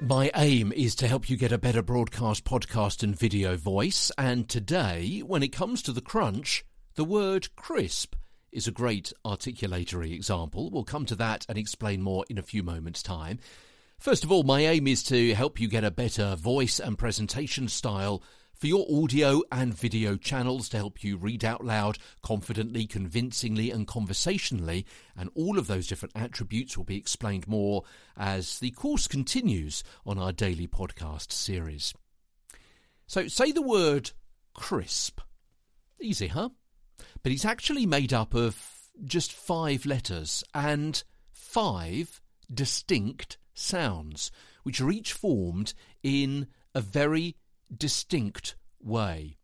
My aim is to help you get a better broadcast, podcast, and video voice. And today, when it comes to the crunch, the word crisp is a great articulatory example. We'll come to that and explain more in a few moments' time. First of all, my aim is to help you get a better voice and presentation style for your audio and video channels to help you read out loud confidently, convincingly, and conversationally. And all of those different attributes will be explained more as the course continues on our daily podcast series. So, say the word crisp. Easy, huh? but it's actually made up of just five letters and five distinct sounds, which are each formed in a very distinct way.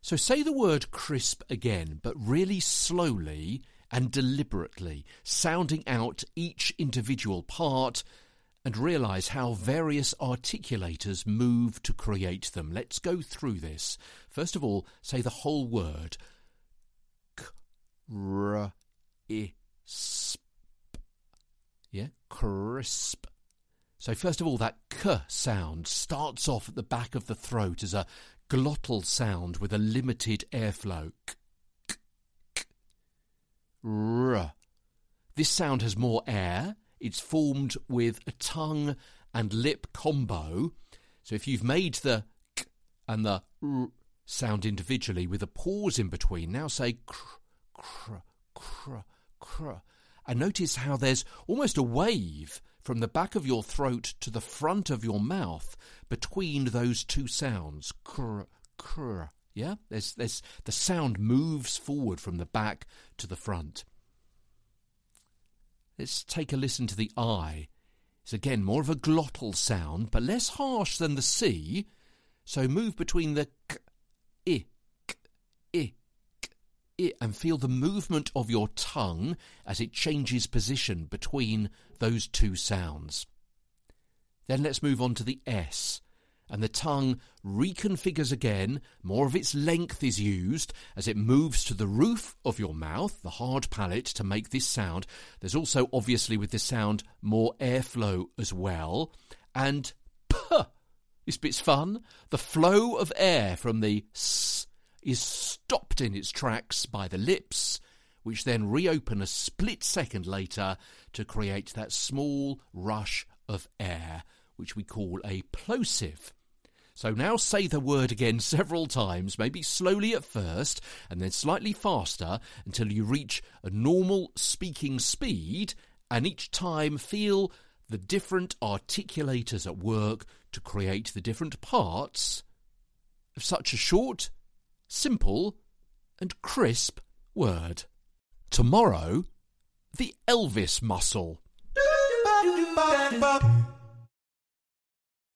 So say the word crisp again, but really slowly and deliberately, sounding out each individual part and realize how various articulators move to create them. Let's go through this. First of all, say the whole word crisp. Yeah, crisp. So, first of all, that k sound starts off at the back of the throat as a glottal sound with a limited airflow. K, k, k. R. This sound has more air. It's formed with a tongue and lip combo. So, if you've made the k and the r sound individually with a pause in between, now say kr cr, cr. And notice how there's almost a wave from the back of your throat to the front of your mouth between those two sounds. Cr, cr. Yeah? There's, there's, the sound moves forward from the back to the front. Let's take a listen to the I. It's again more of a glottal sound, but less harsh than the C. So move between the k, i, k, i, it and feel the movement of your tongue as it changes position between those two sounds. Then let's move on to the S. And the tongue reconfigures again, more of its length is used as it moves to the roof of your mouth, the hard palate, to make this sound. There's also, obviously, with this sound, more airflow as well. And P. This bit's fun. The flow of air from the S is stopped in its tracks by the lips, which then reopen a split second later to create that small rush of air, which we call a plosive. So now say the word again several times, maybe slowly at first and then slightly faster until you reach a normal speaking speed, and each time feel the different articulators at work to create the different parts of such a short simple, and crisp word. Tomorrow, the Elvis muscle.